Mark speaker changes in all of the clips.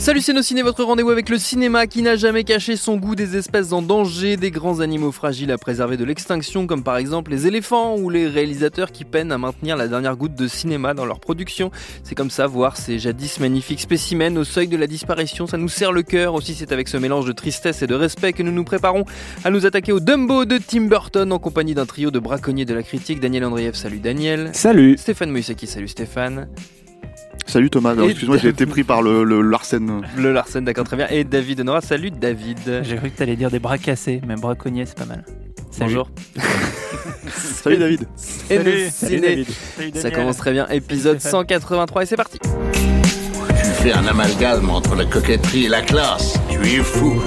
Speaker 1: Salut c'est nos ciné, votre rendez-vous avec le cinéma qui n'a jamais caché son goût des espèces en danger, des grands animaux fragiles à préserver de l'extinction comme par exemple les éléphants ou les réalisateurs qui peinent à maintenir la dernière goutte de cinéma dans leur production. C'est comme ça voir ces jadis magnifiques spécimens au seuil de la disparition, ça nous serre le cœur. Aussi c'est avec ce mélange de tristesse et de respect que nous nous préparons à nous attaquer au Dumbo de Tim Burton en compagnie d'un trio de braconniers de la critique. Daniel Andrieff, salut Daniel.
Speaker 2: Salut.
Speaker 1: Stéphane Moïsaki, salut Stéphane.
Speaker 2: Salut Thomas, excuse-moi, j'ai été pris par le, le Larsen.
Speaker 1: Le Larsen, d'accord, très bien. Et David Nora, salut David.
Speaker 3: J'ai cru que t'allais dire des bras cassés, mais braconnier, c'est pas mal.
Speaker 1: Bonjour.
Speaker 2: salut David.
Speaker 1: Salut, salut, David. Ça commence très bien, épisode 183 et c'est parti.
Speaker 4: Tu fais un amalgame entre la coquetterie et la classe. Tu es fou.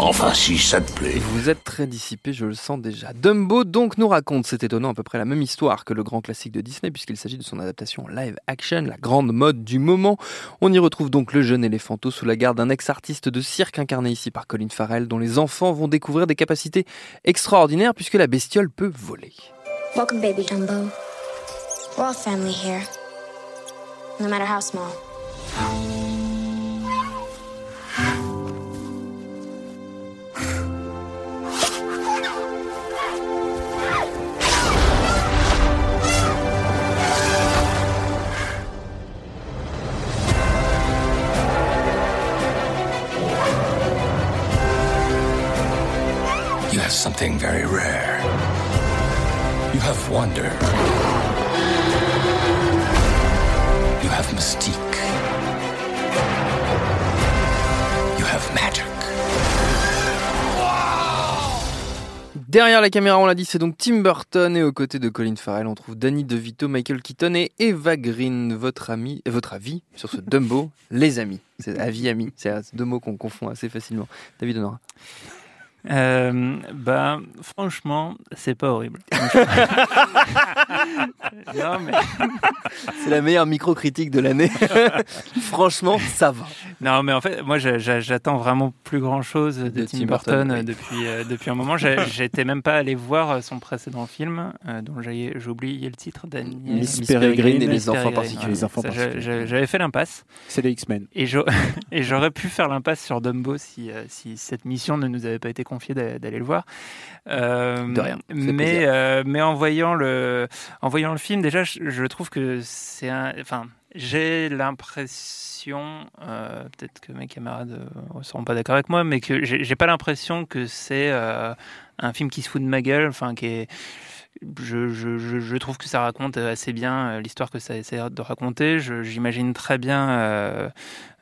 Speaker 4: Enfin, si ça te plaît.
Speaker 1: Vous êtes très dissipé, je le sens déjà. Dumbo donc nous raconte, c'est étonnant, à peu près la même histoire que le grand classique de Disney, puisqu'il s'agit de son adaptation live action, la grande mode du moment. On y retrouve donc le jeune éléphanto sous la garde d'un ex-artiste de cirque incarné ici par Colin Farrell, dont les enfants vont découvrir des capacités extraordinaires puisque la bestiole peut voler.
Speaker 5: Welcome, baby Dumbo. We're all family here, no matter how small.
Speaker 4: Something very rare. You have wonder. You have mystique. You have magic.
Speaker 1: Derrière la caméra, on l'a dit, c'est donc Tim Burton et aux côtés de Colin Farrell, on trouve Danny DeVito, Michael Keaton et Eva Green. Votre ami, votre avis sur ce Dumbo, les amis. C'est avis ami, c'est deux mots qu'on confond assez facilement. David Honora.
Speaker 3: Euh, bah, franchement, c'est pas horrible.
Speaker 1: non, mais... C'est la meilleure micro-critique de l'année. franchement, ça va.
Speaker 3: Non, mais en fait, moi, j'attends vraiment plus grand-chose de, Tim, Burton, euh, depuis, euh, depuis un moment. J'étais même pas allé voir son précédent film, dont j'ai oublié le titre, Daniel.
Speaker 2: Miss, Peregrine et
Speaker 1: les enfants particuliers.
Speaker 3: J'avais fait l'impasse.
Speaker 2: C'est les X-Men.
Speaker 3: Et j'aurais pu faire l'impasse sur Dumbo si, si cette mission ne nous avait pas été confié d'aller le voir.
Speaker 1: Euh, de rien.
Speaker 3: Mais, euh, mais en, voyant le, en voyant le film, déjà, je, trouve que c'est un. Enfin, j'ai l'impression, euh, peut-être que mes camarades ne seront pas d'accord avec moi, mais que j'ai pas l'impression que c'est un film qui se fout de ma gueule, enfin, qui est je, trouve que ça raconte assez bien euh, l'histoire que ça essaie de raconter. J'imagine très bien euh,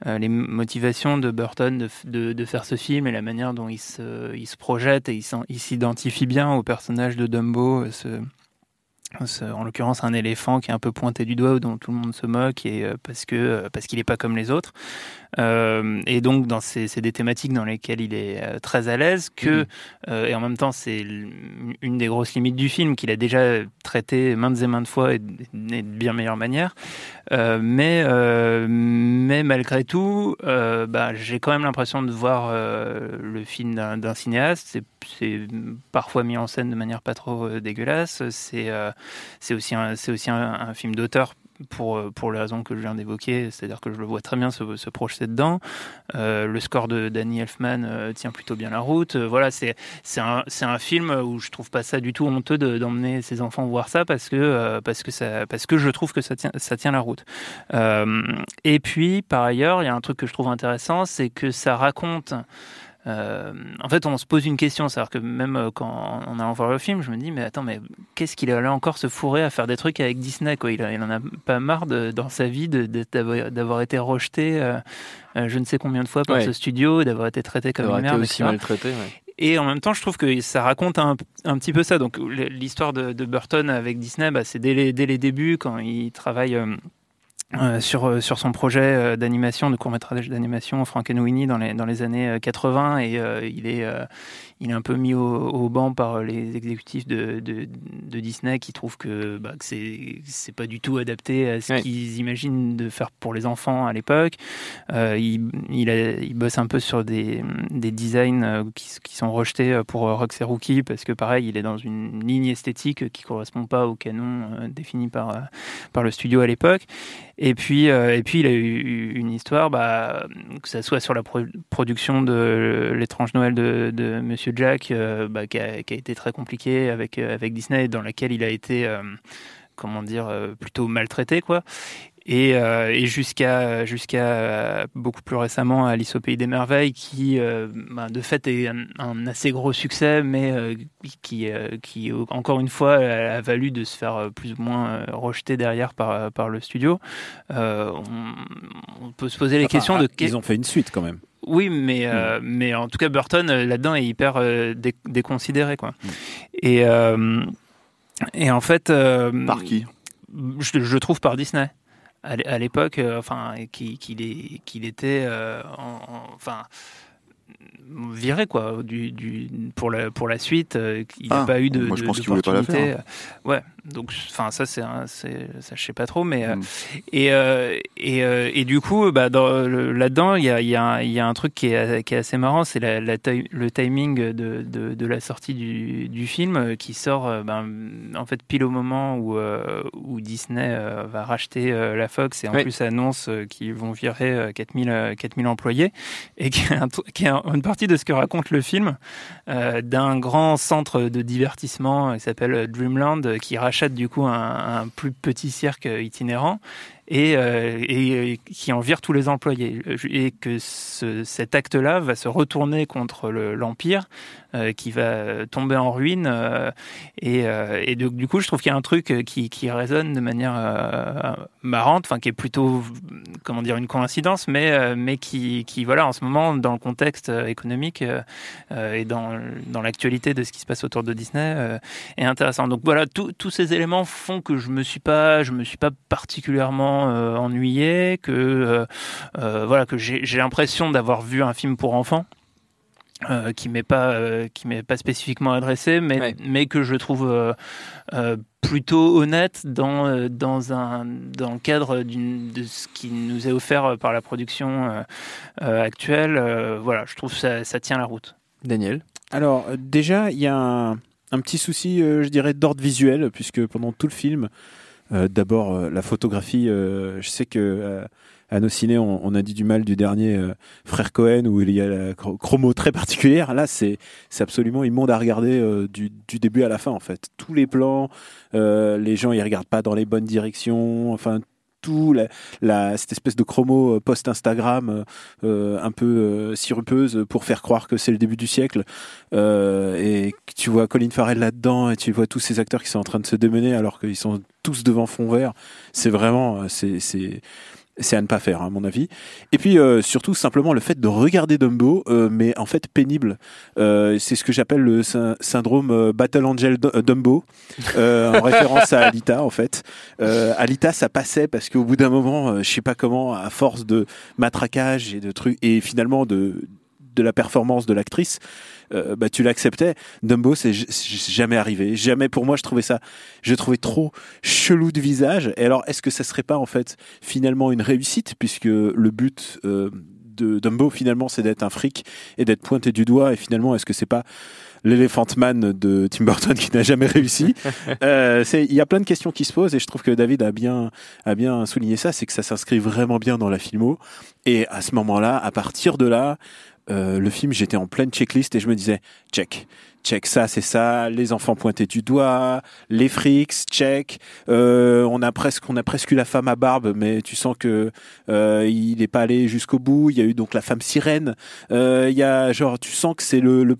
Speaker 3: euh, les motivations de Burton de, faire ce film et la manière dont il se, projette et il s'identifie bien au personnage de Dumbo, en l'occurrence un éléphant qui est un peu pointé du doigt dont tout le monde se moque et parce qu'il n'est pas comme les autres euh, et donc, dans c'est des thématiques dans lesquelles il est euh, très à l'aise, que mhm. euh, et en même temps, c'est une des grosses limites du film qu'il a déjà traité maintes et maintes fois et de bien meilleure manière. mais mais malgré tout, bah, j'ai quand même l'impression de voir le film d'un cinéaste. C'est parfois mis en scène de manière pas trop dégueulasse. C'est c'est aussi un, c'est aussi un film d'auteur pour, euh, pour les raisons que je viens d'évoquer, c'est-à-dire que je le vois très bien se, projeter dedans. Euh, le score de Danny Elfman euh, tient plutôt bien la route. voilà, c'est un, un film où je trouve pas ça du tout honteux d'emmener ses enfants voir ça parce que, parce que, ça, parce que je trouve que ça tient, ça tient la route. et puis, par ailleurs, il y a un truc que je trouve intéressant, c'est que ça raconte euh, en fait, on se pose une question, c'est-à-dire que même euh, quand on allant voir le film, je me dis, mais attends, mais qu'est-ce qu'il allait encore se fourrer à faire des trucs avec Disney quoi? Il, il en a pas marre de, dans sa vie d'avoir été rejeté euh, je ne sais combien de fois par ce studio, d'avoir été traité comme une merde.
Speaker 1: aussi maltraité.
Speaker 3: Et en même temps, je trouve que ça raconte un, un petit peu ça. Donc, l'histoire de, Burton avec Disney, bah, c'est dès les, dès les, débuts, quand il travaille euh, euh, sur son projet euh, d'animation, de court-métrage d'animation, Frankenweenie, dans les, dans les années 80. Et il, est, il est un peu mis au, banc par les exécutifs de, de, Disney qui trouvent que, bah, que c'est, c'est pas du tout adapté à ce qu'ils imaginent de faire pour les enfants à l'époque. il, il, il, bosse un peu sur des, des designs qui, qui, sont rejetés pour Roxy Rookie parce que, pareil, il est dans une ligne esthétique qui correspond pas au canon défini par, par le studio à l'époque. Et puis, euh, et puis il a eu une histoire, bah, que ce soit sur la production de L'étrange Noël de, Monsieur Jack, euh, bah, qui, a, qui, a, été très compliquée avec, euh, avec Disney, dans laquelle il a été comment dire, plutôt maltraité, quoi. Et, euh, et jusqu'à jusqu'à beaucoup plus récemment Alice au pays des merveilles qui euh, ben, de fait est un, assez gros succès mais euh, qui qui encore une fois a, valu de se faire plus ou moins rejeter derrière par par le studio on, peut se poser les questions de
Speaker 6: ils ont fait une suite quand même
Speaker 3: oui, mais, hmm. mais en tout cas, Burton, là-dedans, est hyper déconsidéré. Quoi. Hmm. Et, et en fait.
Speaker 2: par qui?
Speaker 3: je, je trouve par Disney à l'époque, euh, enfin, qu'il était, euh, enfin, viré quoi du, du, pour la pour la suite euh, il n'a ah, pas eu de
Speaker 2: moi je pense qu'il voulait pas la faire
Speaker 3: ouais donc enfin ça c'est ça je sais pas trop mais mm. et, et, et du coup bah là dedans il y a il y a, y a un truc qui est, qui est assez marrant c'est la, le timing de, de, de, la sortie du, du film qui sort ben, en fait pile au moment où où Disney va racheter la Fox et en plus annonce qu'ils vont virer 4000 4000 employés et qui est, un, qui est une partie de ce que raconte le film euh, d'un grand centre de divertissement qui s'appelle Dreamland, qui rachète du coup un plus petit cirque itinérant et, euh, et, qui en vire tous les employés. Et que ce, cet acte-là va se retourner contre l'Empire, euh, qui va tomber en ruine. Euh, et, euh, et du coup, je trouve qu'il y a un truc qui, résonne de manière marrante, enfin qui est plutôt, comment dire, une coïncidence, mais, mais qui, qui, voilà, en ce moment, dans le contexte économique et dans, dans l'actualité de ce qui se passe autour de Disney, est intéressant. Donc voilà, tous ces éléments font que je me me suis pas particulièrement euh, ennuyé, que euh, euh, voilà que j'ai l'impression d'avoir vu un film pour enfants. qui m'est pas qui m'est pas spécifiquement adressé mais mais que je trouve plutôt honnête dans dans un dans le cadre de ce qui nous est offert par la production actuelle voilà je trouve ça ça tient la route
Speaker 1: Daniel?
Speaker 6: Alors déjà il y a un, un petit souci je dirais d'ordre visuel puisque pendant tout le film euh, d'abord, euh, la photographie, euh, je sais que à nos ciné, on, a dit du mal du dernier Frère Cohen où il y a la chromo très particulière. Là, c'est absolument immonde à regarder du, début à la fin en fait. Tous les plans, les gens ils regardent pas dans les bonnes directions. Enfin, tout cette espèce de chromo post Instagram un peu sirupeuse pour faire croire que c'est le début du siècle et tu vois Colin Farrell là-dedans et tu vois tous ces acteurs qui sont en train de se démener alors qu'ils sont tous devant fond vert. C'est vraiment, euh, c'est, c'est, à ne pas faire, à mon avis. Et puis euh, surtout simplement le fait de regarder Dumbo, euh, mais en fait pénible. c'est ce que j'appelle le syndrome Battle Angel Dumbo, en référence à Alita en fait. Alita, ça passait parce qu'au bout d'un moment, je sais pas comment, à force de matraquage et de trucs, et finalement de de la performance de l'actrice, euh, bah, tu l'acceptais. Dumbo, c'est jamais arrivé. Jamais pour moi, je trouvais ça, je trouvais trop chelou de visage. Et alors, est-ce que ça serait pas en fait finalement une réussite puisque le but euh, de Dumbo finalement c'est d'être un fric et d'être pointé du doigt? Et finalement est-ce que c'est pas l'Elephant Man de Tim Burton qui n'a jamais réussi? Euh, il y a plein de questions qui se posent et je trouve que David a bien, a bien souligné ça, c'est que ça s'inscrit vraiment bien dans la filmo. Et à ce moment-là, à partir de là, euh, le film, j'étais en pleine checklist et je me disais, check, check ça, c'est ça, les enfants pointés du doigt, les frics, check. Euh, on a presque, on a presque eu la femme à barbe, mais tu sens que euh, il n'est pas allé jusqu'au bout. Il y a eu donc la femme sirène. Euh, il y a genre, tu sens que c'est le le,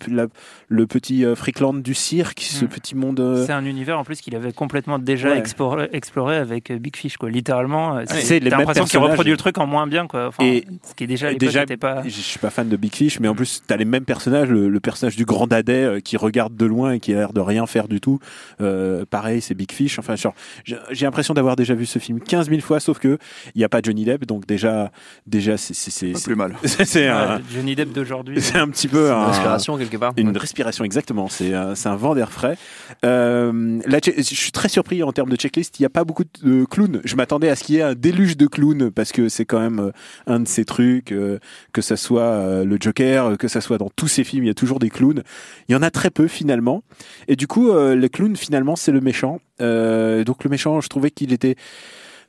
Speaker 6: le petit euh, Freakland du cirque, ce hmm. petit monde. Euh,
Speaker 3: c'est un univers en plus qu'il avait complètement déjà exploré, exploré, avec Big Fish, quoi. Littéralement,
Speaker 6: c'est
Speaker 3: l'impression qu'il reproduit le truc en moins bien, quoi. et ce qui est déjà, déjà, pas.
Speaker 6: Je suis pas fan de Big Fish, mais en plus, t'as les mêmes personnages, le, personnage du grand dadais qui qui regarde de loin et qui a l'air de rien faire du tout. Euh, pareil, c'est Big Fish. Enfin, genre, j'ai l'impression d'avoir déjà vu ce film 15 000 fois, sauf que il n'y a pas Johnny Depp, donc déjà, déjà, c'est
Speaker 2: plus mal.
Speaker 6: c'est- un,
Speaker 3: Johnny Depp d'aujourd'hui.
Speaker 6: c'est un petit peu
Speaker 1: Une
Speaker 6: un-
Speaker 1: respiration quelque part.
Speaker 6: une
Speaker 1: Ouais.
Speaker 6: respiration, exactement. C'est un, vent d'air frais. Euh, che- je suis très surpris en termes de checklist. Il n'y a pas beaucoup de clowns. Je m'attendais à ce qu'il y ait un déluge de clowns parce que c'est quand même euh, un de ces trucs, euh, que ça soit euh, le Joker, que ça soit dans tous ces films, il y a toujours des clowns. Il y en a très peu finalement. Et du coup, euh, le clown finalement, c'est le méchant. Euh, donc le méchant, je trouvais qu'il était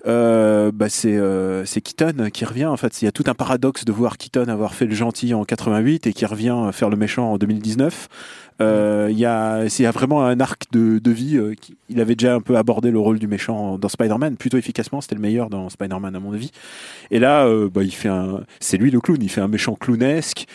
Speaker 6: euh, bah c'est euh, Keaton qui revient en fait. Il y a tout un paradoxe de voir Keaton avoir fait le gentil en 88 et qui revient faire le méchant en 2019. Euh, Il y a c'est vraiment un arc de, vie. il avait déjà un peu abordé le rôle du méchant dans Spider-Man plutôt efficacement. C'était le meilleur dans Spider-Man à mon avis. Et là, bah, il fait un. C'est lui le clown. Il fait un méchant clownesque.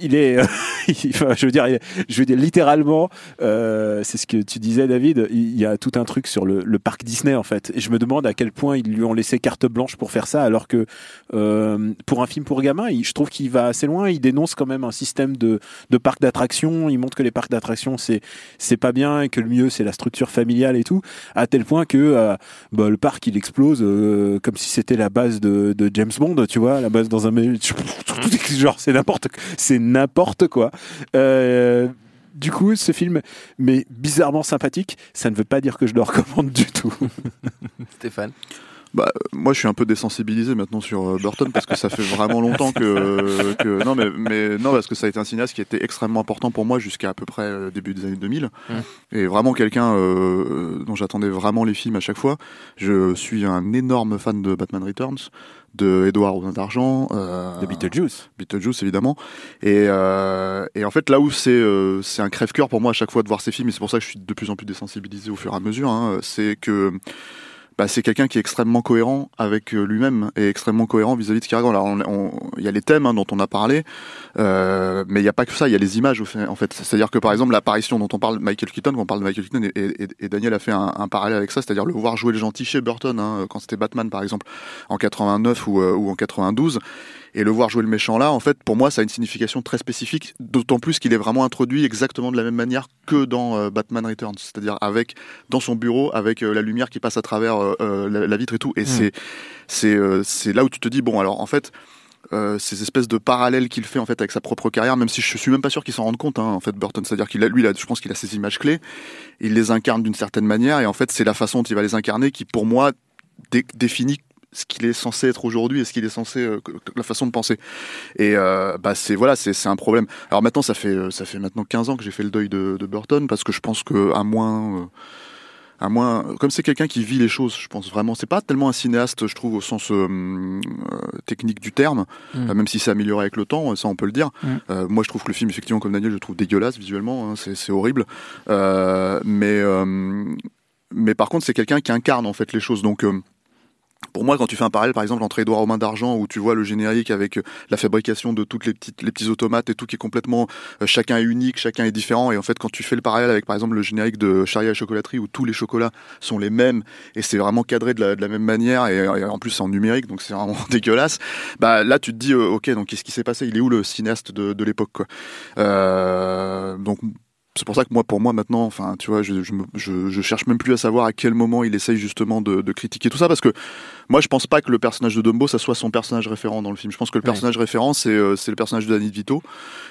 Speaker 6: Il est, je veux dire, je veux dire littéralement, euh, c'est ce que tu disais, David. Il y a tout un truc sur le, le parc Disney en fait. Et je me demande à quel point ils lui ont laissé carte blanche pour faire ça, alors que euh, pour un film pour gamins, je trouve qu'il va assez loin. Il dénonce quand même un système de, de parc d'attractions. Il montre que les parcs d'attractions c'est c'est pas bien et que le mieux c'est la structure familiale et tout, à tel point que euh, bah, le parc il explose euh, comme si c'était la base de, de James Bond, tu vois, la base dans un genre c'est n'importe c'est n'importe quoi. Euh, du coup, ce film, mais bizarrement sympathique, ça ne veut pas dire que je le recommande du tout.
Speaker 1: Stéphane.
Speaker 2: Bah, euh, moi, je suis un peu désensibilisé maintenant sur euh, Burton parce que ça fait vraiment longtemps que, que non, mais, mais non, parce que ça a été un cinéaste qui était extrêmement important pour moi jusqu'à à peu près euh, début des années 2000
Speaker 1: Mm.
Speaker 2: et vraiment quelqu'un euh, dont j'attendais vraiment les films à chaque fois. Je suis un énorme fan de Batman Returns, de Edouard aux d'argent, euh,
Speaker 6: De Beetlejuice.
Speaker 2: Beetlejuice évidemment. Et, euh, et en fait là où c'est euh, c'est un crève-cœur pour moi à chaque fois de voir ces films, et c'est pour ça que je suis de plus en plus désensibilisé au fur et à mesure, hein, c'est que bah, c'est quelqu'un qui est extrêmement cohérent avec euh, lui-même et extrêmement cohérent vis-à-vis de ce qu'il raconte. Alors, il y a les thèmes hein, dont on a parlé, euh, mais il n'y a pas que ça, il y a les images en fait. C'est-à-dire que par exemple l'apparition dont on parle de Michael Keaton, quand on parle de Michael Keaton, et, et- et Daniel a fait un, un parallèle avec ça, c'est-à-dire le voir jouer le gentil chez Burton, hein, quand c'était Batman par exemple, en 89 ou, euh, ou en 92, et le voir jouer le méchant là, en fait, pour moi, ça a une signification très spécifique, d'autant plus qu'il est vraiment introduit exactement de la même manière que dans euh, Batman Returns, c'est-à-dire avec dans son bureau, avec euh, la lumière qui passe à travers euh, la, la vitre et tout, et c'est c'est c'est là où tu te dis bon, alors en fait. ces espèces de parallèles qu'il fait en fait avec sa propre carrière, même si je suis même pas sûr qu'il s'en rende compte hein, en fait Burton, c'est-à-dire qu'il a lui, a, je pense qu'il a ses images clés, il les incarne d'une certaine manière. Et en fait c'est la façon dont il va les incarner qui pour moi dé- définit ce qu'il est censé être aujourd'hui et ce qu'il est censé euh, la façon de penser. Et euh, bah c'est voilà c'est c'est un problème. Alors maintenant ça fait euh, ça fait maintenant 15 ans que j'ai fait le deuil de, de Burton parce que je pense que à moins euh, à moins comme c'est quelqu'un qui vit les choses je pense vraiment c'est pas tellement un cinéaste je trouve au sens euh, technique du terme
Speaker 1: Mm.
Speaker 2: même si c'est amélioré avec le temps ça on peut le dire.
Speaker 3: Mm.
Speaker 2: Moi je trouve que le film effectivement comme Daniel je le trouve dégueulasse visuellement hein, c'est c'est horrible. Euh, mais euh, mais par contre c'est quelqu'un qui incarne en fait les choses. Donc euh, pour moi, quand tu fais un parallèle, par exemple, entre Édouard aux mains d'argent, où tu vois le générique avec euh, la fabrication de toutes les petites, les petits automates et tout qui est complètement, euh, chacun est unique, chacun est différent. Et en fait, quand tu fais le parallèle avec, par exemple, le générique de Charlie à la chocolaterie, où tous les chocolats sont les mêmes et c'est vraiment cadré de la, même manière et, et en plus c'est en numérique, donc c'est vraiment dégueulasse. Bah là, tu te dis, euh, ok, donc qu'est-ce qui s'est passé? Il est où le cinéaste de, de l'époque, euh, Donc c'est pour ça que moi, pour moi maintenant, enfin, tu vois, je, je, me- je, je cherche même plus à savoir à quel moment il essaye justement de, de critiquer tout ça, parce que moi, je pense pas que le personnage de Dumbo, ça soit son personnage référent dans le film. Je pense que le
Speaker 1: Ouais.
Speaker 2: personnage référent, c'est euh, c'est le personnage de Danny DeVito,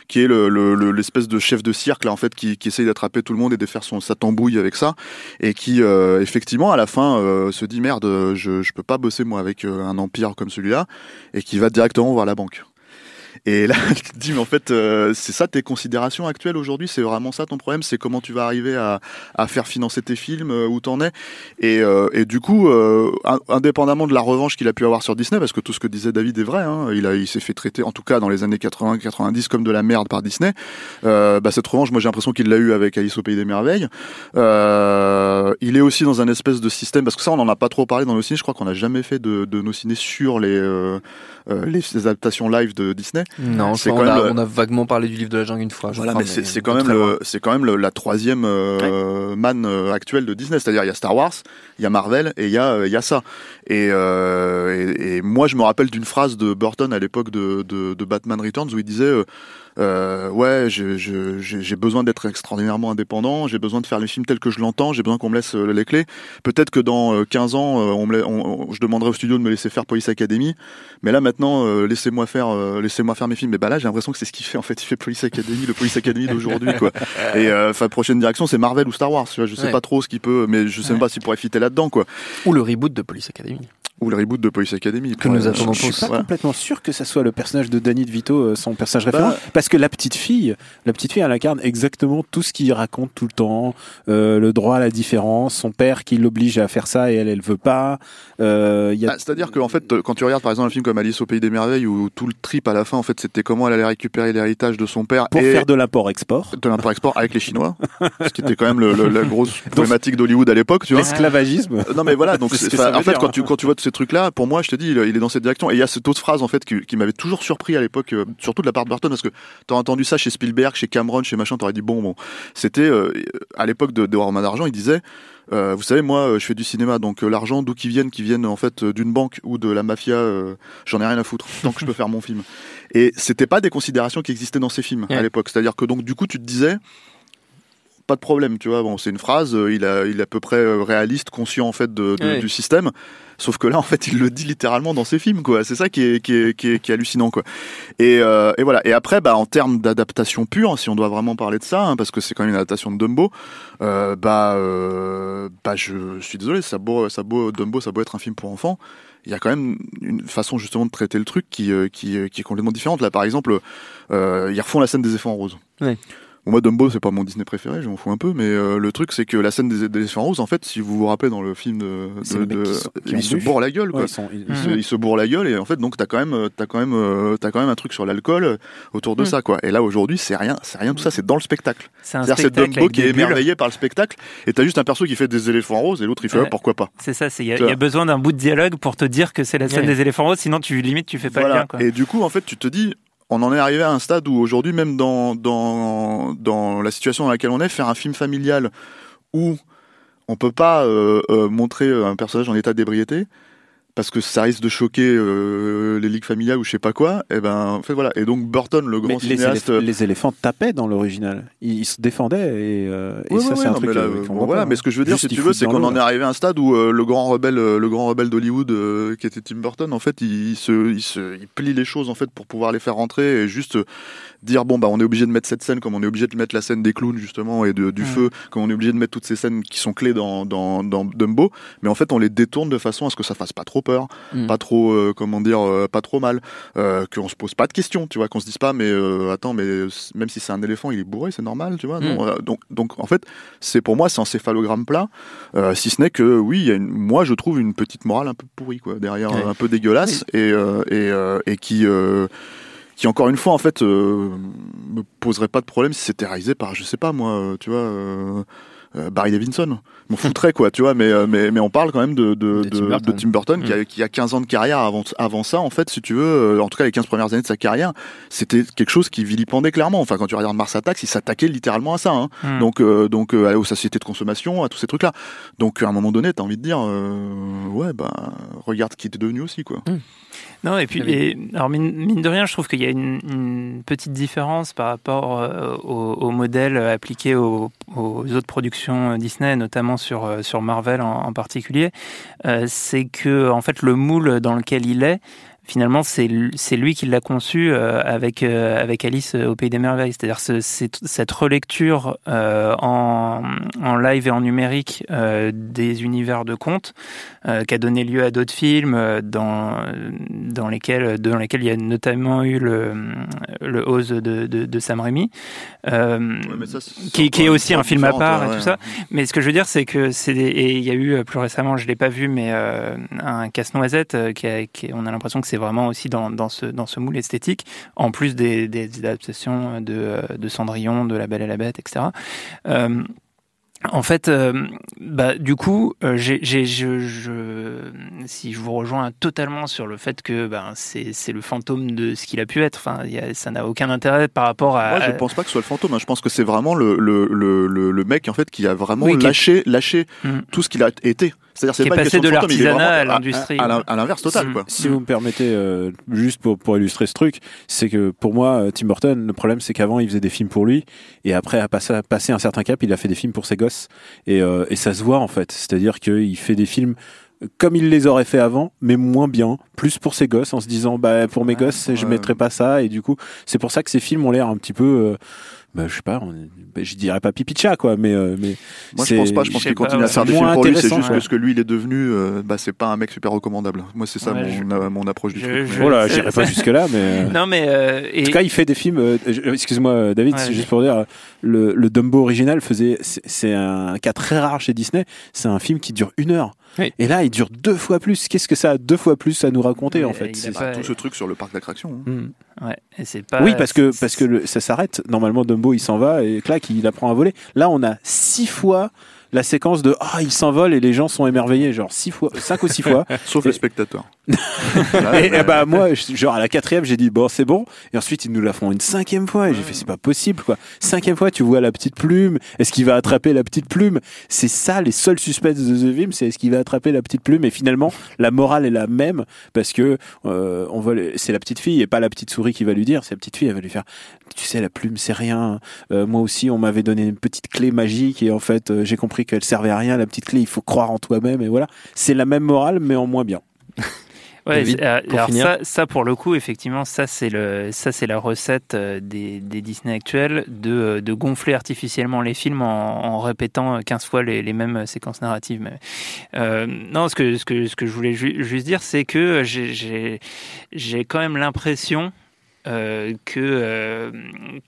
Speaker 2: qui est le- le- le- l'espèce de chef de cirque là, en fait, qui, qui essaye d'attraper tout le monde et de faire son sa tambouille avec ça, et qui euh, effectivement à la fin euh, se dit merde, je je peux pas bosser moi avec un empire comme celui-là, et qui va directement voir la banque. Et là, tu te dis, mais en fait, euh, c'est ça tes considérations actuelles aujourd'hui? C'est vraiment ça ton problème? C'est comment tu vas arriver à, à faire financer tes films, euh, où t'en es? Et, euh, et du coup, in- indépendamment de la revanche qu'il a pu avoir sur Disney, parce que tout ce que disait David est vrai, hein, il, il s'est fait traiter, en tout cas dans les années 80-90, comme de la merde par Disney. Bah, cette revanche, moi j'ai l'impression qu'il l'a eu avec Alice au Pays des Merveilles. Il est aussi dans un espèce de système, parce que ça on en a pas trop parlé dans nos ciné, je crois qu'on n'a jamais fait de, de nos ciné sur les, les adaptations live de Disney.
Speaker 1: Non, je
Speaker 2: C'est
Speaker 1: crois
Speaker 2: quand
Speaker 1: on, a,
Speaker 2: même le-
Speaker 1: on a vaguement parlé du livre de la jungle une fois. je
Speaker 2: Voilà,
Speaker 1: crois,
Speaker 2: mais c'est quand même le, c'est quand même le- la troisième euh, manne euh, actuelle de Disney. C'est-à-dire il y a Star Wars, il y a Marvel et il y a euh, il y a ça. Et, et, et moi je me rappelle d'une phrase de Burton à l'époque de, de, de Batman Returns où il disait euh, euh, ouais, je- je- j'ai j'ai besoin d'être extraordinairement indépendant, j'ai besoin de faire les films tels que je l'entends, j'ai besoin qu'on me laisse euh, les clés. Peut-être que dans euh, 15 ans, euh, on me la- on- on- je demanderai au studio de me laisser faire Police Academy, mais là maintenant, euh, laissez-moi faire, euh, laissez-moi faire mes films. Mais bah là, j'ai l'impression que c'est ce qu'il fait en fait. Il fait Police Academy, le Police Academy d'aujourd'hui, quoi. Et euh, enfin, prochaine direction, c'est Marvel ou Star Wars. Tu vois, je sais
Speaker 1: Ouais.
Speaker 2: pas trop ce qu'il peut, mais je sais même pas s'il pourrait fitter là-dedans, quoi.
Speaker 1: Ou le reboot de Police Academy.
Speaker 2: Ou le reboot de Police Academy.
Speaker 1: Que nous attendons
Speaker 2: je-
Speaker 6: suis pas
Speaker 2: ouais.
Speaker 6: complètement sûr que ça soit le personnage de Danny DeVito, euh, son personnage référent,
Speaker 2: Bah-
Speaker 6: parce que la petite fille, la petite fille, elle incarne exactement tout ce qu'il raconte tout le temps, euh, le droit à la différence, son père qui l'oblige à faire ça et elle, elle veut pas. Euh, a...
Speaker 2: Ah, C'est-à-dire qu'en fait, euh, quand tu regardes par exemple un film comme Alice au pays des merveilles, où tout le trip à la fin, en fait, c'était comment elle allait récupérer l'héritage de son père
Speaker 6: pour
Speaker 2: et
Speaker 6: faire de l'import-export,
Speaker 2: de l'import-export avec les Chinois, ce qui était quand même le, le- la grosse problématique d'Hollywood à l'époque, tu vois.
Speaker 6: l'esclavagisme.
Speaker 2: Non mais voilà, donc
Speaker 6: que
Speaker 2: en fait quand
Speaker 6: hein.
Speaker 2: tu quand tu vois ces trucs là, pour moi je te dis il, il est dans cette direction et il y a cette autre phrase en fait qui, qui m'avait toujours surpris à l'époque, euh, surtout de la part de Burton parce que t'as entendu ça chez Spielberg, chez Cameron, chez machin, t'aurais dit bon bon. C'était euh, à l'époque de, de d'argent, il disait euh, vous savez moi euh, je fais du cinéma donc euh, l'argent d'où qu'il vienne, qu'il vienne en fait d'une banque ou de la mafia, j'en ai rien à foutre tant que je peux faire mon film. Et c'était pas des considérations qui existaient dans ces films à l'époque, c'est-à-dire que donc du coup tu te disais pas de problème, tu vois. Bon, c'est une phrase, euh, il, a, il est à peu près euh, réaliste, conscient en fait de, de-
Speaker 1: Ouais.
Speaker 2: du système. Sauf que là, en fait, il le dit littéralement dans ses films, quoi. C'est ça qui est, qui est, qui est, qui est hallucinant, quoi. Et, euh, et voilà. Et après, bah, en termes d'adaptation pure, si on doit vraiment parler de ça, hein, parce que c'est quand même une adaptation de Dumbo, euh, bah, euh, bah, je suis désolé, ça beau, ça beau, Dumbo, ça beau être un film pour enfants. Il y a quand même une façon justement de traiter le truc qui, qui, qui est complètement différente. Là, par exemple, euh, ils refont la scène des éléphants roses.
Speaker 1: Ouais.
Speaker 2: Bon, moi, Dumbo, c'est pas mon Disney préféré, je m'en fous un peu, mais euh, le truc, c'est que la scène des, des éléphants roses, en fait, si vous vous rappelez dans le film de, de-
Speaker 6: qui se- qui
Speaker 2: il
Speaker 6: en
Speaker 2: se
Speaker 6: buffe.
Speaker 2: bourre la gueule, quoi.
Speaker 6: Ouais, ils sont- ils-
Speaker 2: Il se, il se bourre la gueule et en fait donc t'as quand même euh, t'as quand même euh, t'as quand même un truc sur l'alcool autour de
Speaker 1: Mm.
Speaker 2: ça quoi et là aujourd'hui c'est rien c'est rien de tout ça c'est dans le spectacle
Speaker 3: C'est un
Speaker 2: c'est-à-dire c'est Dumbo qui est
Speaker 3: bulles.
Speaker 2: émerveillé par le spectacle et t'as juste un perso qui fait des éléphants roses et l'autre il fait
Speaker 3: Ouais.
Speaker 2: ah, pourquoi pas
Speaker 3: C'est ça, il y, a- y besoin d'un bout de dialogue pour te dire que c'est la scène
Speaker 1: Ouais.
Speaker 3: des éléphants roses, sinon tu limite tu fais pas le. Quoi.
Speaker 2: et du coup en fait tu te dis on en est arrivé à un stade où aujourd'hui même dans dans dans la situation dans laquelle on est faire un film familial où on peut pas euh, euh, montrer un personnage en état d'ébriété parce que ça risque de choquer euh, les ligues familiales ou je sais pas quoi et ben en fait voilà et donc Burton le
Speaker 6: Mais
Speaker 2: grand
Speaker 6: les,
Speaker 2: cinéaste
Speaker 6: éléph- les éléphants tapaient dans l'original. Ils, ils se défendaient et, euh, et
Speaker 2: Ouais,
Speaker 6: ça
Speaker 2: ouais,
Speaker 6: c'est un truc
Speaker 2: mais là,
Speaker 6: euh,
Speaker 2: bon, voilà
Speaker 6: pas,
Speaker 2: mais ce que je veux dire
Speaker 6: Juste,
Speaker 2: si tu veux c'est qu'on en est arrivé à un stade où euh, le grand rebelle euh, le grand rebelle d'Hollywood qui était Tim Burton en fait il se il se il plie les choses en fait pour pouvoir les faire rentrer et juste dire bon bah on est obligé de mettre cette scène comme on est obligé de mettre la scène des clowns justement et de, du feu comme on est obligé de mettre toutes ces scènes qui sont clés dans dans dans Dumbo mais en fait on les détourne de façon à ce que ça fasse pas trop peur
Speaker 1: Mm.
Speaker 2: pas trop euh, comment dire euh, pas trop mal euh, qu'on se pose pas de questions tu vois qu'on se dise pas mais euh, attends mais même si c'est un éléphant il est bourré c'est normal tu vois
Speaker 1: Mm.
Speaker 2: non, donc donc en fait c'est pour moi c'est un céphalogramme plat euh, si ce n'est que oui y a une, moi je trouve une petite morale un peu pourrie quoi derrière
Speaker 1: Ouais.
Speaker 2: un peu dégueulasse et euh, et, et qui euh, qui encore une fois en fait euh, me poserait pas de problème si c'était réalisé par je sais pas moi euh, tu vois euh, euh, Barry Davidson m'en foutrait quoi tu vois mais euh, mais mais on parle quand même de de,
Speaker 1: De Tim Burton.
Speaker 2: de Tim Burton qui, a, qui a 15 ans de carrière avant avant ça en fait si tu veux en tout cas les 15 premières années de sa carrière c'était quelque chose qui vilipendait clairement enfin quand tu regardes Mars Attacks il s'attaquait littéralement à ça hein.
Speaker 3: Hmm.
Speaker 2: donc donc aux sociétés de consommation à tous ces trucs là donc à un moment donné t'as envie de dire ouais bah regarde qui t'es devenu aussi quoi
Speaker 3: Non, et puis, et, alors mine, mine de rien, je trouve qu'il y a une, une petite différence par rapport euh, au, au modèle appliqué aux, aux autres productions Disney, notamment sur, euh, sur Marvel en, en particulier. Euh, c'est que, en fait, le moule dans lequel il est, finalement, c'est lui qui l'a conçu euh, avec, euh, avec Alice au Pays des Merveilles. C'est-à-dire ce- c'est- cette relecture euh, en, en live et en numérique euh, des univers de contes euh, qui a donné lieu à d'autres films euh, dans, dans, lesquels, dans lesquels il y a notamment eu le, le Oz de, de, de Sam Raimi. Euh, qui, qui est aussi un film à part et tout ça. Mais ce que je veux dire, c'est que c'est il y a eu euh, plus récemment, je l'ai pas vu, mais euh, un casse-noisette euh, qui, a- qui- on a l'impression que c'est vraiment aussi dans, dans ce dans ce moule esthétique, en plus des, des adaptations de, de Cendrillon, de La Belle et la Bête, etc. Euh, en fait, euh, bah, du coup, euh, je, je, si je vous rejoins totalement sur le fait que ben, c'est, le fantôme de ce qu'il a pu être, enfin, il y a- ça n'a aucun intérêt par rapport à.
Speaker 2: Moi, je
Speaker 3: à-
Speaker 2: pense pas que ce soit le fantôme. hein. Je pense que c'est vraiment le, le, le, le, le mec en fait qui a vraiment
Speaker 3: Oui, qui-
Speaker 2: lâché,
Speaker 3: Mm.
Speaker 2: tout ce qu'il a été. C'est-à-dire, c'est pas
Speaker 3: passé de
Speaker 2: est
Speaker 3: l'artisanat à l'industrie.
Speaker 2: À, l'in- à l'inverse total,
Speaker 3: Mm.
Speaker 2: quoi.
Speaker 6: Si vous me permettez, euh, juste pour, pour illustrer ce truc, c'est que pour moi, euh, Tim Burton, le problème c'est qu'avant il faisait des films pour lui, et après à passer, à passer un certain cap, il a fait des films pour ses gosses, et, euh, et ça se voit en fait. C'est-à-dire qu'il fait des films comme il les aurait fait avant, mais moins bien, plus pour ses gosses, en se disant bah pour mes
Speaker 3: Ouais,
Speaker 6: gosses, je
Speaker 2: ouais.
Speaker 6: mettrai pas ça, et du coup, c'est pour ça que ces films ont l'air un petit peu, euh, bah, je sais pas, on- bah, je dirais pas pipi de chat quoi, mais euh, mais
Speaker 2: Moi, je pense pas. Je pense qu'il continue à faire des films pour lui. C'est juste
Speaker 6: ouais.
Speaker 2: que ce que lui, il est devenu, euh, bah, c'est pas un mec super recommandable. Moi, c'est ça
Speaker 3: Ouais,
Speaker 2: mon, euh, mon approche du
Speaker 3: je-
Speaker 2: truc.
Speaker 3: je-
Speaker 6: Voilà, j'irai pas jusque là, mais. euh,
Speaker 3: Non, mais. euh, et-
Speaker 6: En tout cas, il fait des films. euh, Excuse-moi, David,
Speaker 3: Ouais,
Speaker 6: c'est juste pour dire, le, le Dumbo original faisait. c'est- C'est un cas très rare chez Disney. C'est un film qui dure une heure.
Speaker 1: Oui.
Speaker 6: Et là, il dure deux fois plus. Qu'est-ce que ça a deux fois plus à nous raconter
Speaker 3: Mais
Speaker 6: en fait C'est-
Speaker 3: pas-
Speaker 2: Tout ce truc sur le parc d'attractions. hein.
Speaker 6: Hmm.
Speaker 3: ouais, et c'est pas.
Speaker 6: Oui, parce que parce que le- ça s'arrête. Normalement, Dumbo il s'en va et clac, il apprend à voler. Là, on a six fois la séquence de ah il s'envole et les gens sont émerveillés, genre six fois, cinq ou six fois.
Speaker 2: Sauf
Speaker 6: Et-
Speaker 2: les spectateurs.
Speaker 6: et, et bah moi, genre à la quatrième, j'ai dit bon c'est bon. Et ensuite ils nous la font une cinquième fois et j'ai fait c'est pas possible quoi. Cinquième fois, tu vois la petite plume. Est-ce qu'il va attraper la petite plume? C'est ça les seuls suspects de The Film, c'est est-ce qu'il va attraper la petite plume? Et finalement, la morale est la même parce que euh, on va, le- c'est la petite fille et pas la petite souris qui va lui dire. C'est la petite fille, elle va lui faire. Tu sais, la plume c'est rien. Euh, moi aussi, on m'avait donné une petite clé magique et en fait, euh, j'ai compris qu'elle servait à rien. La petite clé, il faut croire en toi-même et voilà. C'est la même morale mais en moins bien.
Speaker 3: Ouais,
Speaker 1: David,
Speaker 3: c'est- euh, alors
Speaker 1: finir.
Speaker 3: ça, ça pour le coup, effectivement, ça c'est le, ça c'est la recette euh, des, des Disney actuels de, euh, de gonfler artificiellement les films en, en répétant 15 fois les, les mêmes séquences narratives. Mais, euh, non, ce que, ce que, ce que je voulais ju- juste dire, c'est que j'ai quand même l'impression euh, que, euh,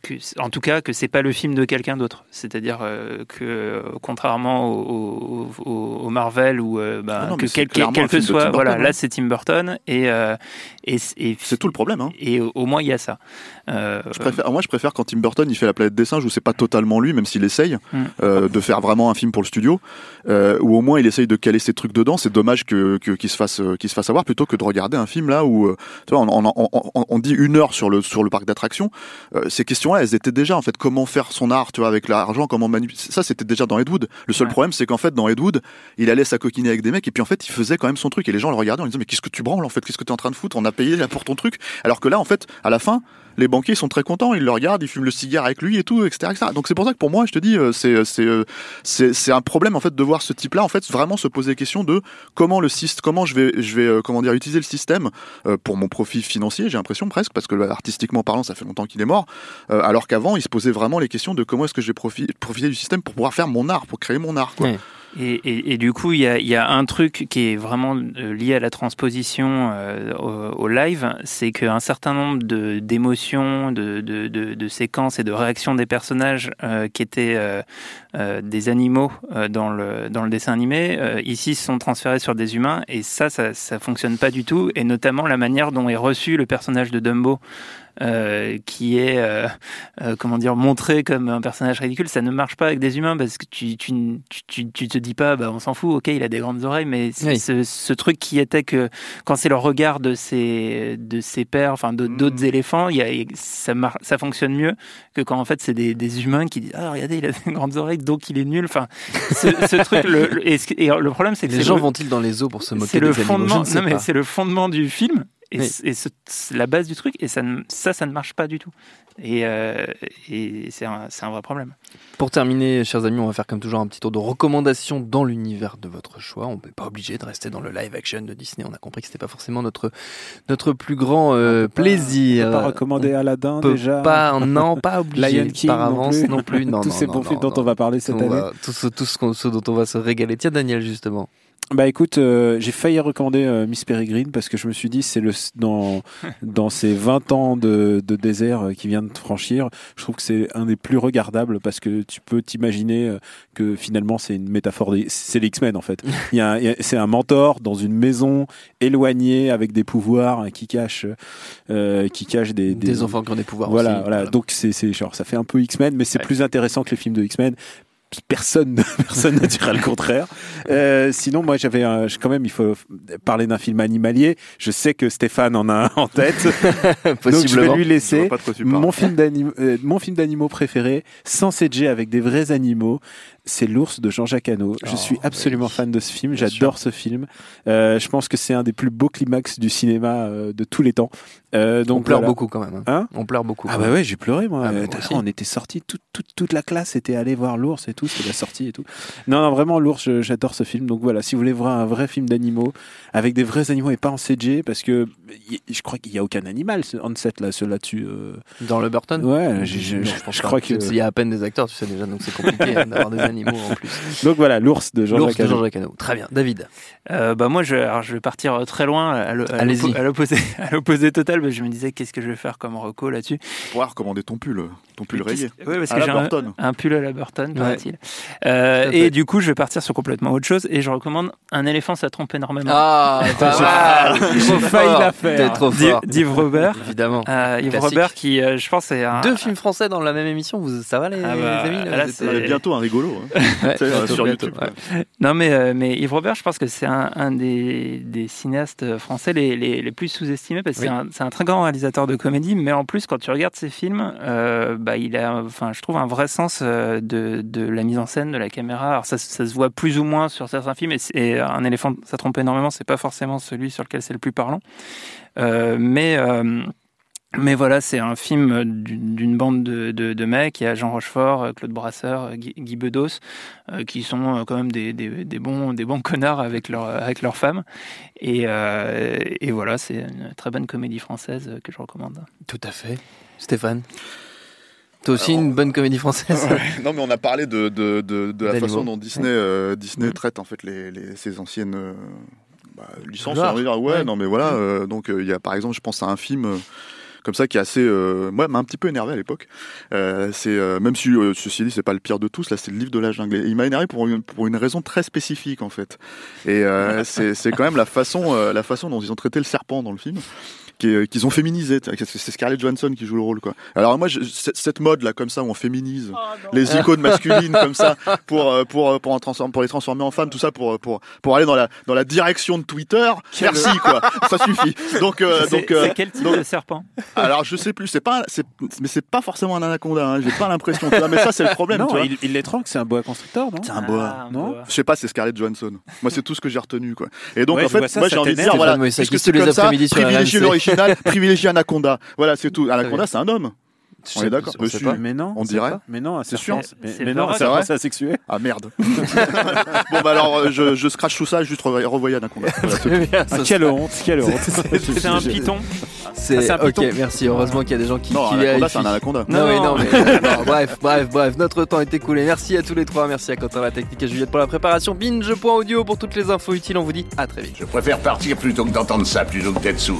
Speaker 3: que, en tout cas, que c'est pas le film de quelqu'un d'autre. C'est-à-dire euh, que, contrairement au, au- au- au Marvel ou bah,
Speaker 2: Ah
Speaker 3: que quel, que soit,
Speaker 2: Tim
Speaker 3: voilà,
Speaker 2: Burton,
Speaker 3: là
Speaker 2: hein.
Speaker 3: c'est Tim Burton et et, et,
Speaker 2: C'est tout le problème. Hein.
Speaker 3: et au, au moins il y a ça.
Speaker 2: Je préfère, moi, je préfère quand Tim Burton il fait la planète des singes où c'est pas totalement lui, même s'il essaye
Speaker 3: Mm.
Speaker 2: de faire vraiment un film pour le studio, où au moins il essaye de caler ses trucs dedans. C'est dommage que qu'il se fasse qu'il se fasse avoir plutôt que de regarder un film là où tu vois, on, on, on- on- on dit une heure sur le sur le parc d'attractions. Euh, ces questions-là, elles étaient déjà en fait comment faire son art, tu vois, avec l'argent, comment manipuler. Ça, c'était déjà dans Ed Wood. Le seul
Speaker 3: Ouais.
Speaker 2: problème, c'est qu'en fait dans Ed Wood, il allait s'acoquiner avec des mecs et puis en fait il faisait quand même son truc et les gens le regardaient en disant mais qu'est-ce que tu branles en fait, qu'est-ce que tu es en train de foutre On a payé là pour ton truc. Alors que là, en fait, à la fin, les banquiers sont très contents, ils le regardent, ils fument le cigare avec lui et tout, etc. etc. Donc c'est pour ça que pour moi, je te dis, euh, c'est c'est euh, c'est c'est un problème en fait de voir ce type-là en fait vraiment se poser la question de comment le système, comment je vais je vais euh, comment dire utiliser le système euh, pour mon profit financier, j'ai l'impression presque parce que artistiquement parlant, ça fait longtemps qu'il est mort. Euh, alors qu'avant, il se posait vraiment les questions de comment est-ce que je vais profi- profiter du système pour pouvoir faire mon art, pour créer mon art. Quoi.
Speaker 3: Et, du coup, il y a, un truc qui est vraiment euh, lié à la transposition euh, au, live, c'est qu'un certain nombre d'émotions, de, séquences et de réactions des personnages euh, qui étaient des animaux dans, le, dans le dessin animé, ici sont transférés sur des humains, et ça, ça, ça fonctionne pas du tout, et notamment la manière dont est reçu le personnage de Dumbo. Euh, qui est euh, euh, comment dire montré comme un personnage ridicule ça ne marche pas avec des humains parce que tu tu, tu, tu, tu te dis pas bah on s'en fout ok il a des grandes oreilles mais
Speaker 1: Oui.
Speaker 3: ce, ce truc qui était que quand c'est le regard de ses de ses pères enfin d'autres
Speaker 2: Mhm.
Speaker 3: éléphants il y a, ça mar- ça fonctionne mieux que quand en fait c'est des, des humains qui disent ah regardez il a des grandes oreilles donc il est nul enfin ce, ce truc le, le- et, le problème c'est que
Speaker 1: Les gens
Speaker 3: le-
Speaker 1: vont-ils dans les eaux pour se moquer des
Speaker 3: le fondement non mais c'est le fondement du film et,
Speaker 1: Oui.
Speaker 3: c- et ce- c'est la base du truc et ça ne- ça ça ne marche pas du tout et, euh, et c'est un, c'est un vrai problème
Speaker 1: Pour terminer, chers amis, on va faire comme toujours un petit tour de recommandations dans l'univers de votre choix. On n'est pas obligé de rester dans le live action de Disney. On a compris que c'était pas forcément notre notre plus grand euh,
Speaker 6: On peut pas-
Speaker 1: plaisir.
Speaker 6: On peut pas recommander Aladdin
Speaker 1: peut
Speaker 6: déjà.
Speaker 1: pas, non, pas obligé
Speaker 6: Lion King
Speaker 1: par
Speaker 6: non
Speaker 1: avance
Speaker 6: plus.
Speaker 1: non plus. Non,
Speaker 6: Tous
Speaker 1: non,
Speaker 6: ces
Speaker 1: non,
Speaker 6: bons
Speaker 1: non,
Speaker 6: films dont
Speaker 1: non.
Speaker 6: on va parler cette
Speaker 1: On
Speaker 6: année.
Speaker 1: va- tout ce, tout ce, qu'on- ce dont on va se régaler. Tiens, Daniel, justement.
Speaker 6: Bah écoute, euh, j'ai failli recommander euh, Miss Peregrine parce que je me suis dit c'est le dans dans ces 20 ans de, de désert euh, qui vient de franchir, je trouve que c'est un des plus regardables parce que tu peux t'imaginer que finalement c'est une métaphore des c'est les X-Men en fait. Il y a, un- il y a- c'est un mentor dans une maison éloignée avec des pouvoirs hein, qui cachent euh, qui cachent des,
Speaker 1: Des, enfants qui ont des pouvoirs
Speaker 6: voilà,
Speaker 1: aussi.
Speaker 6: voilà. Donc c'est c'est genre ça fait un peu X-Men, mais c'est
Speaker 3: Ouais.
Speaker 6: plus intéressant que les films de X-Men. Puis Personne, personne ne dira le contraire. Euh, sinon, moi, j'avais un- je- quand même, il faut parler d'un film animalier. Je sais que Stéphane en a un en tête, donc je vais lui laisser mon film d'animaux, euh, mon film d'animaux préféré, sans CG avec des vrais animaux. C'est l'ours de Jean-Jacques Hano. Je
Speaker 1: Oh,
Speaker 6: suis absolument fan de ce film. J'adore ce film. Euh, je pense que c'est un des plus beaux climax du cinéma euh, de tous les temps. Euh, donc
Speaker 1: on pleure
Speaker 6: voilà.
Speaker 1: beaucoup quand même. hein.
Speaker 6: Hein
Speaker 1: on pleure beaucoup.
Speaker 6: Ah bah ouais, j'ai pleuré moi.
Speaker 1: Ah bah,
Speaker 6: Euh,
Speaker 1: moi
Speaker 6: on était sortis, toute, toute, toute la classe était allée voir l'ours et tout, c'était la sortie et tout. Non, non, vraiment l'ours, je- j'adore ce film. Donc voilà, si vous voulez voir un vrai film d'animaux avec des vrais animaux et pas en CG, parce que y- je crois qu'il y a aucun animal ce- en set là, ceux là-dessus. euh.
Speaker 1: Dans le Burton?
Speaker 6: Ouais, je, je- crois que.
Speaker 1: Il y a à peine des acteurs, tu sais déjà, donc c'est compliqué hein, d'avoir des animaux en plus.
Speaker 6: Donc voilà, l'ours de Jean-Jacques
Speaker 1: de
Speaker 6: Hano.
Speaker 1: Hano. Très bien. David.
Speaker 3: Euh, bah moi, je, alors, je vais partir euh, très loin, à l'opposé, à l'opposé total. mais je me disais, qu'est-ce que je vais faire comme reco là-dessus?
Speaker 2: Pourras recommander ton pull, ton pull rayé.
Speaker 3: Ouais, parce
Speaker 2: À
Speaker 3: que j'ai un, un pull à la Burton,
Speaker 1: Ouais.
Speaker 3: paraît-il. Euh, et du coup, je vais partir sur complètement autre chose et je recommande Un éléphant, ça trompe énormément.
Speaker 1: Ah, pas mal.
Speaker 6: J'ai
Speaker 1: Trop
Speaker 6: failli la faire.
Speaker 1: Trop
Speaker 3: D'Yves
Speaker 1: fort.
Speaker 3: d'Yves Robert.
Speaker 1: Évidemment.
Speaker 3: Euh, Yves
Speaker 1: Classique.
Speaker 3: Robert qui, euh, je pense, c'est un.
Speaker 1: Deux films français dans la même émission, vous, ça va les,
Speaker 3: Ah bah,
Speaker 1: amis là,
Speaker 3: là,
Speaker 2: bientôt un rigolo.
Speaker 1: Ouais,
Speaker 2: Tu sais,
Speaker 1: bientôt,
Speaker 2: sur
Speaker 1: bientôt,
Speaker 2: YouTube.
Speaker 1: ouais.
Speaker 3: Non, mais, euh, mais Yves Robert, je pense que c'est un, un des, des cinéastes français les, les, les plus sous-estimés parce que
Speaker 1: Oui.
Speaker 3: c'est un, très grand réalisateur de comédie, mais en plus, quand tu regardes ses films, euh, bah, il a, enfin, je trouve, un vrai sens euh, de, de la mise en scène, de la caméra. Alors, ça, ça se voit plus ou moins sur certains films, et, Un éléphant, ça trompe énormément, c'est pas forcément celui sur lequel c'est le plus parlant. Euh, mais. Euh, mais voilà, c'est un film d'une d'une bande de, de, de mecs. Il y a Jean Rochefort, euh, Claude Brasseur, euh, Guy, Guy Bedos, euh, qui sont euh, quand même des, des, des bons, des bons connards avec, leur, avec leurs femmes. Et, euh, et voilà, c'est une très bonne comédie française euh, que je recommande.
Speaker 1: Tout à fait. Stéphane? T'as aussi
Speaker 2: Alors,
Speaker 1: une bonne comédie française?
Speaker 2: non, mais on a parlé de, de, de, de la façon dont Disney, euh, Disney
Speaker 1: Mhm.
Speaker 2: traite en fait les, les, ses anciennes euh, bah, licences. On va dire. Ouais,
Speaker 1: Ouais.
Speaker 2: non, mais voilà. euh, donc, euh, il y a par exemple, je pense à un film. Comme ça qui est assez euh, moi m'a un petit peu énervé à l'époque. Euh, c'est euh, même si ceci dit c'est pas le pire de tous là c'est le livre de la jungle et il m'a énervé pour une, pour une raison très spécifique en fait. Et c'est quand même la façon la façon dont ils ont traité le serpent dans le film qui est- qu'ils ont féminisé tu c'est Scarlett Johansson qui joue le rôle quoi alors moi je- cette mode là comme ça où on féminise les icônes masculines comme ça pour euh, pour euh, pour, en transformer, pour les transformer en femmes tout ça pour pour pour aller dans la dans la direction de Twitter merci quoi ça suffit donc euh,
Speaker 3: C'est
Speaker 2: donc euh,
Speaker 3: c'est quel type
Speaker 2: donc-
Speaker 3: de serpent?
Speaker 2: Alors je sais plus, c'est pas, c'est, mais c'est pas forcément un anaconda. Hein, J'ai pas l'impression. tu vois, Mais ça c'est le problème. tu
Speaker 6: Non,
Speaker 2: vois.
Speaker 6: il, il l'étrangle, c'est un boa constrictor, non?
Speaker 2: C'est un boa.
Speaker 3: Ah, un
Speaker 6: non?
Speaker 3: boa.
Speaker 2: Je sais pas, c'est Scarlett Johansson. Moi c'est tout ce que j'ai retenu quoi. Et donc
Speaker 6: Ouais,
Speaker 2: en fait,
Speaker 6: ça,
Speaker 2: moi
Speaker 6: ça
Speaker 2: j'ai envie de dire voilà, puisque
Speaker 1: tous
Speaker 2: c'est
Speaker 1: les
Speaker 2: comme ça, privilégier
Speaker 1: RMC.
Speaker 2: l'original, privilégier anaconda. Voilà, c'est tout. Anaconda c'est un homme. On est d'accord.
Speaker 6: Mais non,
Speaker 2: On dirait.
Speaker 6: pas. Mais non,
Speaker 2: C'est
Speaker 3: sûr
Speaker 6: Mais, mais non,
Speaker 2: C'est vrai
Speaker 6: c'est asexué.
Speaker 2: Ah merde. bon bah alors euh, je, je scratch tout ça, juste re- revoyez anaconda. Voilà,
Speaker 6: Ah, quelle honte, quelle honte.
Speaker 3: C'est un python.
Speaker 1: C'est
Speaker 6: Ah,
Speaker 1: ok, merci. Heureusement qu'il y a des gens qui,
Speaker 2: Non,
Speaker 1: qui
Speaker 2: anaconda c'est un anaconda.
Speaker 1: Non,
Speaker 3: Non,
Speaker 1: mais
Speaker 3: non.
Speaker 1: non, mais non, bref, bref, bref, notre temps est écoulé. Merci à tous les trois, merci à Quentin la technique et Juliette pour la préparation. Binge.audio pour toutes les infos utiles. On vous dit à très vite.
Speaker 4: Je préfère partir plutôt que d'entendre ça, plutôt que d'être sourd.